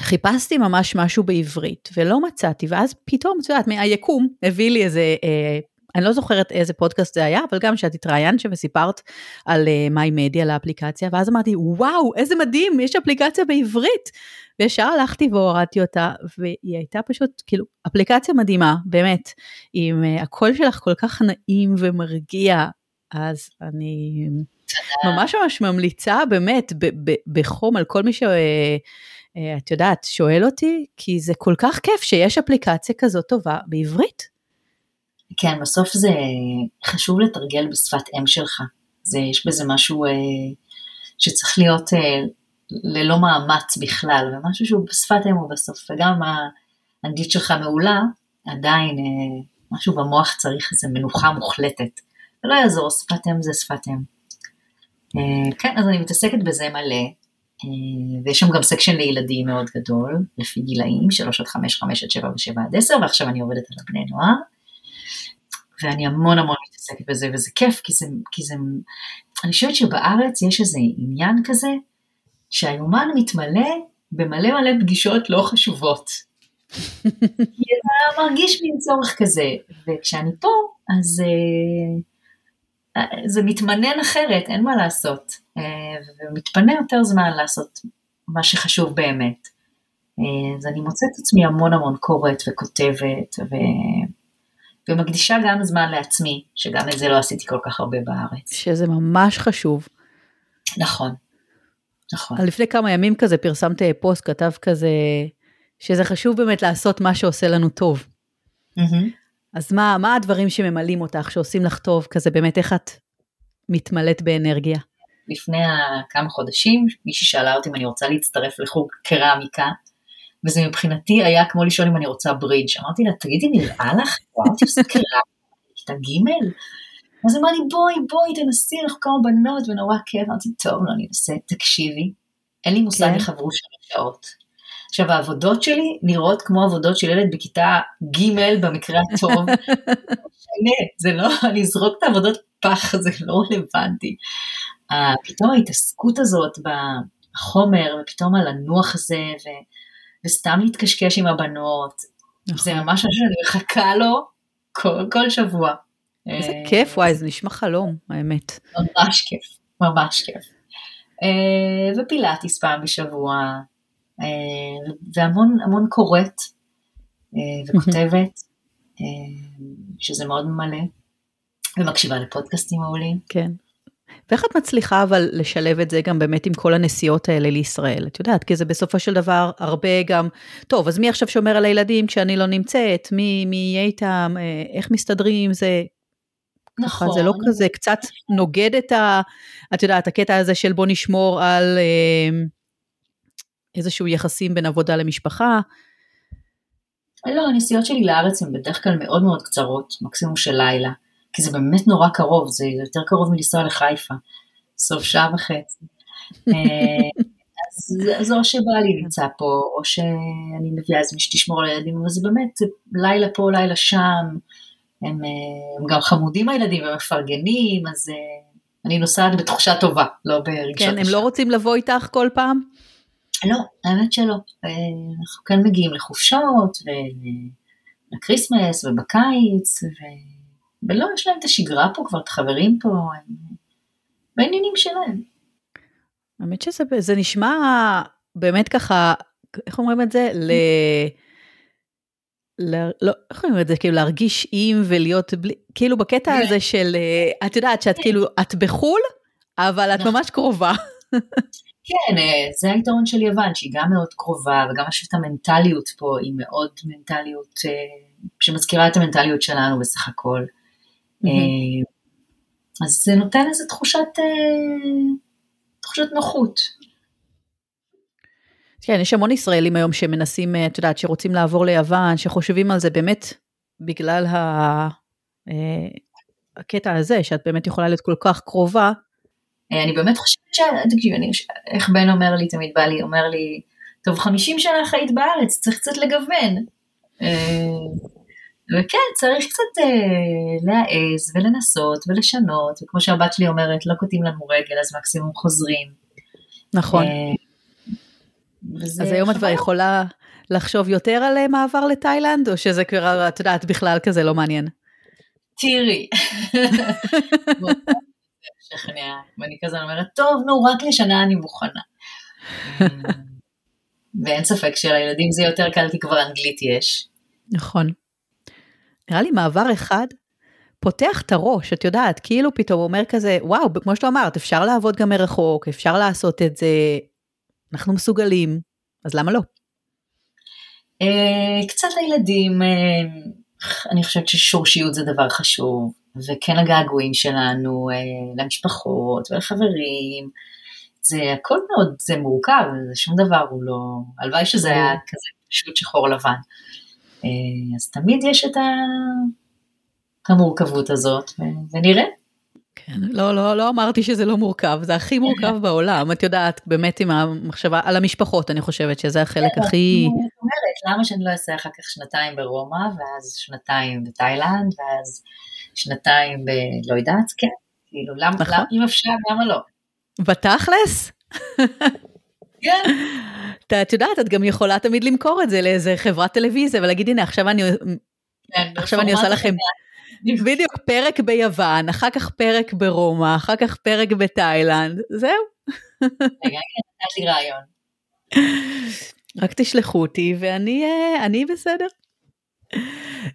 וחיפשתי ממש משהו בעברית ולא מצאתי ואז פתאום את יודעת מהיקום הביא לי איזה אה, אני לא זוכרת איזה פודקאסט זה היה אבל גם כשאת התראיינת שם וסיפרת על מיי uh, מדיה לאפליקציה ואז אמרתי וואו איזה מדהים יש אפליקציה בעברית. וישר הלכתי והורדתי אותה, והיא הייתה פשוט, כאילו, אפליקציה מדהימה, באמת, עם uh, הקול שלך כל כך נעים ומרגיע, אז אני ממש ממש ממליצה באמת בחום על כל מי שאת אה, uh, יודעת, שואל אותי, כי זה כל כך כיף שיש אפליקציה כזאת טובה בעברית. כן, בסוף זה חשוב לתרגל בשפת אם שלך. זה, יש בזה משהו uh, שצריך להיות uh, ללא מאמץ בכלל, ומשהו שהוא בשפת אם הוא בסוף, וגם האנגלית שלך מעולה, עדיין אה, משהו במוח צריך איזו מנוחה מוחלטת. ולא יעזור, שפת אם זה שפת אם. אה, כן, אז אני מתעסקת בזה מלא, אה, ויש שם גם סקשן לילדים מאוד גדול, לפי גילאים, 3 עד 5, 5 עד 7 ו-7 עד 10, ועכשיו אני עובדת על הבני נוער. ואני המון המון מתעסקת בזה, וזה כיף, כי זה, כי זה, אני חושבת שבארץ יש איזה עניין כזה, שהיומן מתמלא במלא מלא פגישות לא חשובות. כי אתה מרגיש מין צורך כזה, וכשאני פה, אז uh, זה מתמנן אחרת, אין מה לעשות, uh, ומתפנה יותר זמן לעשות מה שחשוב באמת. Uh, אז אני מוצאת עצמי המון המון קוראת וכותבת, ו... ומקדישה גם זמן לעצמי, שגם את זה לא עשיתי כל כך הרבה בארץ. שזה ממש חשוב. נכון, נכון. לפני כמה ימים כזה פרסמת פוסט, כתב כזה, שזה חשוב באמת לעשות מה שעושה לנו טוב. Mm-hmm. אז מה, מה הדברים שממלאים אותך, שעושים לך טוב, כזה באמת איך את מתמלאת באנרגיה? לפני כמה חודשים, מישהי שאלה אותי אם אני רוצה להצטרף לחוג קרמיקה, וזה מבחינתי היה כמו לשאול אם אני רוצה ברידג'. אמרתי לה, תגידי, נראה לך? עושה קרמיקה, כיתה ג'? אז אמר לי, בואי, בואי, תנסי, אנחנו כמה בנות, ונורא כיף. אמרתי, טוב, לא, אני אנסה, תקשיבי. אין לי מושג כן. איך עברו שלוש שעות. עכשיו, העבודות שלי נראות כמו עבודות של ילד בכיתה ג' במקרה הטוב. זה לא, אני אזרוק את העבודות פח, זה לא רלוונטי. פתאום ההתעסקות הזאת בחומר, ופתאום הלנוח הזה, ו, וסתם להתקשקש עם הבנות, זה נכון. ממש משהו שאני מחכה לו כל, כל שבוע. איזה כיף, וואי, זה נשמע חלום, האמת. ממש כיף, ממש כיף. אה, ופילאטיס פעם בשבוע, אה, והמון המון קוראת אה, וכותבת, שזה מאוד ממלא, ומקשיבה לפודקאסטים מעולים. כן. ואיך את מצליחה אבל לשלב את זה גם באמת עם כל הנסיעות האלה לישראל? את יודעת, כי זה בסופו של דבר הרבה גם, טוב, אז מי עכשיו שומר על הילדים כשאני לא נמצאת? מי, מי יהיה איתם? איך מסתדרים עם זה? נכון. זה לא כזה קצת נוגד את ה... את יודעת, הקטע הזה של בוא נשמור על אה, איזשהו יחסים בין עבודה למשפחה. לא, הנסיעות שלי לארץ הן בדרך כלל מאוד מאוד קצרות, מקסימום של לילה, כי זה באמת נורא קרוב, זה יותר קרוב מלנסוע לחיפה, סוף שעה וחצי. אה, אז, אז או שבעלי נמצא פה, או שאני מביאה איזה מי שתשמור על הילדים, אבל זה באמת לילה פה, לילה שם, הם, אה, הם גם חמודים הילדים ומפרגנים, אז אה, אני נוסעת בתחושה טובה, לא ברגשות כן, הם לא רוצים לבוא איתך כל פעם? לא, האמת שלא. אנחנו כן מגיעים לחופשות, ולקריסמס, ובקיץ, ו... ולא, יש להם את השגרה פה כבר, את החברים פה, הם בעניינים שלהם. האמת שזה נשמע באמת ככה, איך אומרים את זה? ל... לא, איך אומרים את זה, כאילו להרגיש עם ולהיות בלי, כאילו בקטע כן. הזה של, אה, את יודעת שאת כן. כאילו, את בחו"ל, אבל את נכון. ממש קרובה. כן, אה, זה היתרון של יוון, שהיא גם מאוד קרובה, וגם את המנטליות פה, היא מאוד מנטליות אה, שמזכירה את המנטליות שלנו בסך הכל. אז זה נותן איזו תחושת, תחושת נוחות. כן, יש המון ישראלים היום שמנסים, אה, את יודעת, שרוצים לעבור ליוון, שחושבים על זה באמת בגלל ה... אה, הקטע הזה, שאת באמת יכולה להיות כל כך קרובה. אה, אני באמת חושבת ש... תקשיבי, אני... איך בן אומר לי, תמיד בא לי, אומר לי, טוב, 50 שנה חיית בארץ, צריך קצת לגוון. וכן, צריך קצת להעז ולנסות ולשנות, וכמו שהבת שלי אומרת, לא קוטעים לנו רגל, אז מקסימום חוזרים. נכון. אז היום את כבר יכולה לחשוב יותר על מעבר לתאילנד, או שזה כבר, את יודעת, בכלל כזה לא מעניין? תראי. ואני כזה אומרת, טוב, נו, רק לשנה אני מוכנה. ואין ספק שלילדים זה יותר קל כי כבר אנגלית יש. נכון. נראה לי מעבר אחד פותח את הראש, את יודעת, כאילו פתאום אומר כזה, וואו, כמו שאתה אמרת, אפשר לעבוד גם מרחוק, אפשר לעשות את זה, אנחנו מסוגלים, אז למה לא? Uh, קצת לילדים, uh, אני חושבת ששורשיות זה דבר חשוב, וכן הגעגועים שלנו uh, למשפחות ולחברים, זה הכל מאוד, זה מורכב, זה שום דבר הוא לא, הלוואי שזה היה כזה פשוט שחור לבן. Uh, אז תמיד יש את המורכבות הזאת, ונראה. כן, לא, לא, לא אמרתי שזה לא מורכב, זה הכי מורכב בעולם, את יודעת, באמת עם המחשבה על המשפחות, אני חושבת שזה החלק כן, הכי... אני אומרת, למה שאני לא אעשה אחר כך שנתיים ברומא, ואז שנתיים בתאילנד, ואז שנתיים ב... לא יודעת, כן, כאילו, למה, נכון. אם אפשר, למה לא? בתכלס? כן. את יודעת, את גם יכולה תמיד למכור את זה לאיזה חברת טלוויזיה ולהגיד, הנה, עכשיו אני, כן, עכשיו אני עושה לכם... בדיוק, פרק ביוון, אחר כך פרק ברומא, אחר כך פרק בתאילנד, זהו. רגע, נתת לי רעיון. רק תשלחו אותי ואני אני בסדר.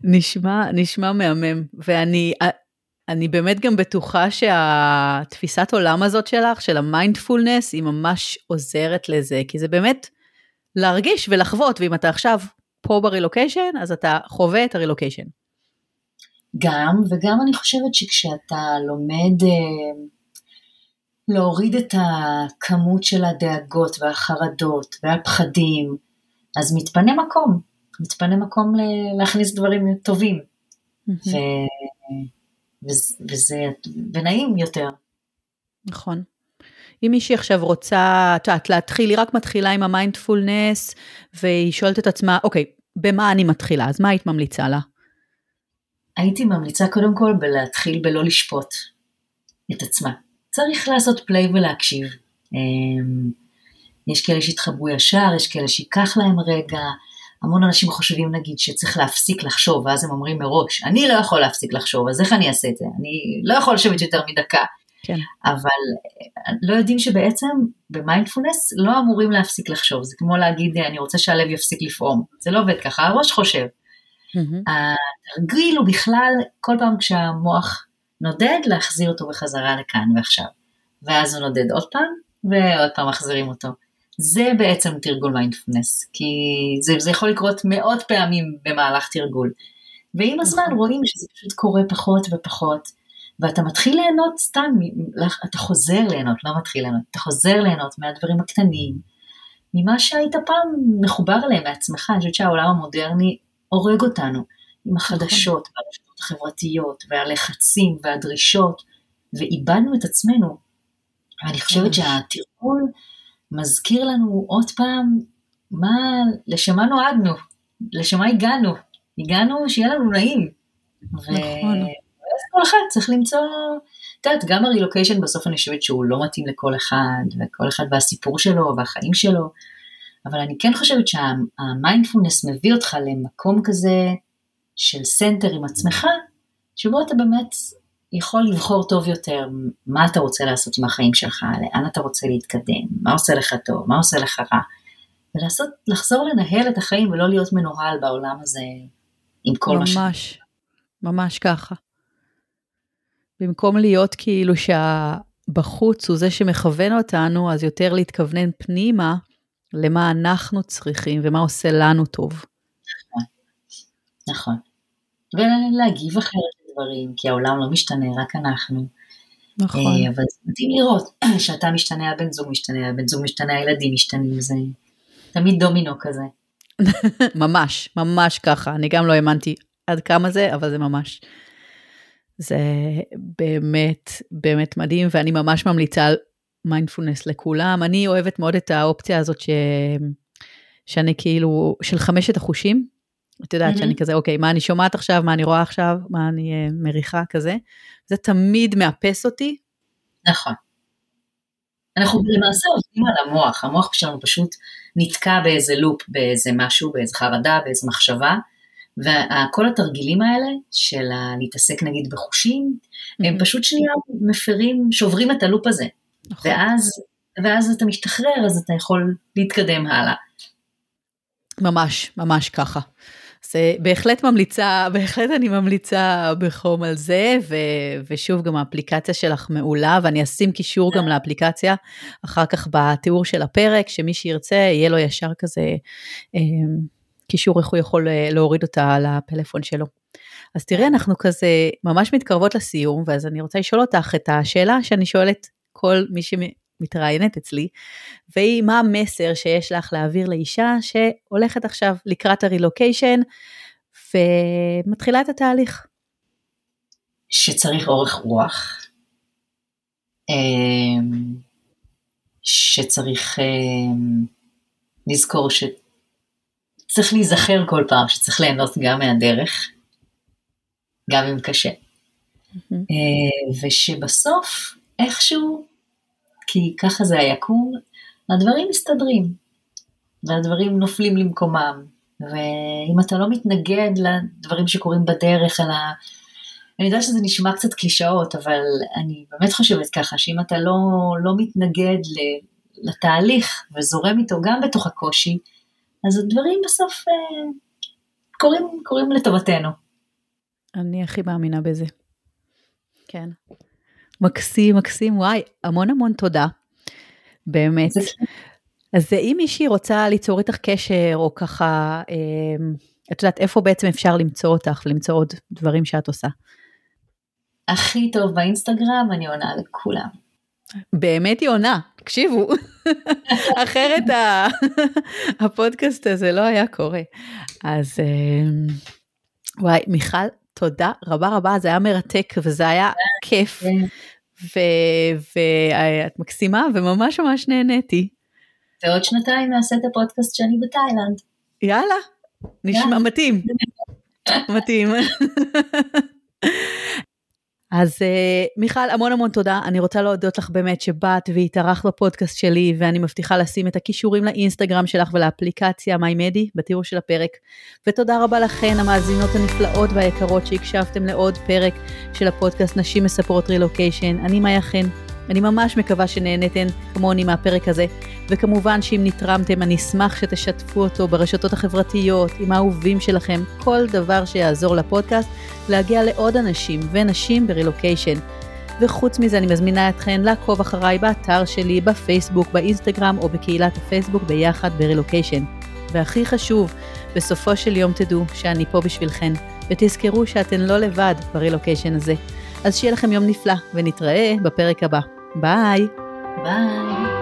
נשמע, נשמע מהמם, ואני אני באמת גם בטוחה שהתפיסת עולם הזאת שלך, של המיינדפולנס, היא ממש עוזרת לזה, כי זה באמת להרגיש ולחוות, ואם אתה עכשיו פה ברילוקיישן, אז אתה חווה את הרילוקיישן. גם, וגם אני חושבת שכשאתה לומד אה, להוריד את הכמות של הדאגות והחרדות והפחדים, אז מתפנה מקום, מתפנה מקום להכניס דברים טובים. Mm-hmm. וזה, ונעים יותר. נכון. אם מישהי עכשיו רוצה, את יודעת, להתחיל, היא רק מתחילה עם המיינדפולנס, והיא שואלת את עצמה, אוקיי, במה אני מתחילה? אז מה היית ממליצה לה? הייתי ממליצה קודם כל בלהתחיל בלא לשפוט את עצמה. צריך לעשות פליי ולהקשיב. אמ, יש כאלה שיתחברו ישר, יש כאלה שייקח להם רגע. המון אנשים חושבים נגיד שצריך להפסיק לחשוב, ואז הם אומרים מראש, אני לא יכול להפסיק לחשוב, אז איך אני אעשה את זה? אני לא יכול לשבת יותר מדקה. כן. אבל לא יודעים שבעצם במיינדפולנס לא אמורים להפסיק לחשוב, זה כמו להגיד אני רוצה שהלב יפסיק לפעום, זה לא עובד ככה, הראש חושב. Mm-hmm. התרגיל הוא בכלל כל פעם כשהמוח נודד להחזיר אותו בחזרה לכאן ועכשיו, ואז הוא נודד עוד פעם ועוד פעם מחזירים אותו. זה בעצם תרגול מיינדפולנס, כי זה, זה יכול לקרות מאות פעמים במהלך תרגול. ועם הזמן נכון. רואים שזה פשוט קורה פחות ופחות, ואתה מתחיל ליהנות סתם, אתה חוזר ליהנות, לא מתחיל ליהנות, אתה חוזר ליהנות מהדברים הקטנים, ממה שהיית פעם מחובר אליהם מעצמך, אני חושבת שהעולם המודרני הורג אותנו, עם החדשות נכון. והרשתות החברתיות, והלחצים והדרישות, ואיבדנו את עצמנו. ואני חושבת שהתרגול, מזכיר לנו עוד פעם מה, לשם מה נועדנו, לשם מה הגענו, הגענו שיהיה לנו נעים. נכון. ואז כל אחד צריך למצוא, את יודעת, גם הרילוקיישן בסוף אני חושבת שהוא לא מתאים לכל אחד, וכל אחד והסיפור שלו והחיים שלו, אבל אני כן חושבת שהמיינדפולנס מביא אותך למקום כזה של center עם עצמך, שבו אתה באמת יכול לבחור טוב יותר מה אתה רוצה לעשות עם החיים שלך, לאן אתה רוצה להתקדם, מה עושה לך טוב, מה עושה לך רע, ולעשות, לחזור לנהל את החיים ולא להיות מנוהל בעולם הזה עם כל מה ש... ממש, ממש ככה. במקום להיות כאילו שהבחוץ הוא זה שמכוון אותנו, אז יותר להתכוונן פנימה למה אנחנו צריכים ומה עושה לנו טוב. נכון, נכון. ולהגיב אחרת דברים, כי העולם לא משתנה, רק אנחנו. נכון. אה, אבל זה מתאים לראות שאתה משתנה, הבן זוג משתנה, הבן זוג משתנה, הילדים משתנים, זה תמיד דומינו כזה. ממש, ממש ככה. אני גם לא האמנתי עד כמה זה, אבל זה ממש. זה באמת, באמת מדהים, ואני ממש ממליצה על מיינדפולנס לכולם. אני אוהבת מאוד את האופציה הזאת ש... שאני כאילו, של חמשת החושים. את יודעת mm-hmm. שאני כזה, אוקיי, מה אני שומעת עכשיו, מה אני רואה עכשיו, מה אני uh, מריחה כזה. זה תמיד מאפס אותי. נכון. אנחנו למעשה עובדים על המוח, המוח שלנו פשוט נתקע באיזה לופ, באיזה משהו, באיזה חרדה, באיזה מחשבה, וכל התרגילים האלה של להתעסק נגיד בחושים, mm-hmm. הם פשוט שנייה מפרים, שוברים את הלופ הזה. נכון. ואז, ואז אתה משתחרר, אז אתה יכול להתקדם הלאה. ממש, ממש ככה. זה בהחלט ממליצה, בהחלט אני ממליצה בחום על זה, ו, ושוב גם האפליקציה שלך מעולה, ואני אשים קישור גם לאפליקציה אחר כך בתיאור של הפרק, שמי שירצה יהיה לו ישר כזה אה, קישור איך הוא יכול אה, להוריד אותה לפלאפון שלו. אז תראי, אנחנו כזה ממש מתקרבות לסיום, ואז אני רוצה לשאול אותך את השאלה שאני שואלת כל מי שמתראיינת אצלי, והיא מה המסר שיש לך להעביר לאישה שהולכת עכשיו לקראת הרילוקיישן ומתחילה את התהליך. שצריך אורך רוח, אמ, שצריך אמ, לזכור שצריך להיזכר כל פעם שצריך ליהנות גם מהדרך, גם אם קשה. Mm-hmm. ושבסוף איכשהו כי ככה זה היקום, הדברים מסתדרים, והדברים נופלים למקומם, ואם אתה לא מתנגד לדברים שקורים בדרך, אלא... אני יודעת שזה נשמע קצת קלישאות, אבל אני באמת חושבת ככה, שאם אתה לא, לא מתנגד לתהליך וזורם איתו גם בתוך הקושי, אז הדברים בסוף אה, קורים, קורים לטובתנו. אני הכי מאמינה בזה. כן. מקסים, מקסים, וואי, המון המון תודה, באמת. אז אם מישהי רוצה ליצור איתך קשר, או ככה, אה, את יודעת, איפה בעצם אפשר למצוא אותך ולמצוא עוד דברים שאת עושה? הכי טוב באינסטגרם, אני עונה לכולם. באמת היא עונה, תקשיבו, אחרת הפודקאסט הזה לא היה קורה. אז אה, וואי, מיכל, תודה רבה רבה, זה היה מרתק וזה היה כיף. ואת מקסימה וממש ממש נהניתי. ועוד שנתיים נעשה את הפודקאסט שאני בתאילנד. יאללה, נשמע מתאים. מתאים. אז uh, מיכל, המון המון תודה. אני רוצה להודות לך באמת שבאת והתארחת בפודקאסט שלי, ואני מבטיחה לשים את הכישורים לאינסטגרם שלך ולאפליקציה מיימדי בתיאור של הפרק. ותודה רבה לכן, המאזינות הנפלאות והיקרות שהקשבתם לעוד פרק של הפודקאסט נשים מספרות רילוקיישן. אני מאיה חן. אני ממש מקווה שנהנתן כמוני מהפרק הזה, וכמובן שאם נתרמתם אני אשמח שתשתפו אותו ברשתות החברתיות, עם האהובים שלכם, כל דבר שיעזור לפודקאסט להגיע לעוד אנשים ונשים ברילוקיישן. וחוץ מזה אני מזמינה אתכן לעקוב אחריי באתר שלי, בפייסבוק, באינסטגרם או בקהילת הפייסבוק ביחד ברילוקיישן. והכי חשוב, בסופו של יום תדעו שאני פה בשבילכן, ותזכרו שאתן לא לבד ברילוקיישן הזה. אז שיהיה לכם יום נפלא, ונתראה בפרק הבא. ביי. ביי.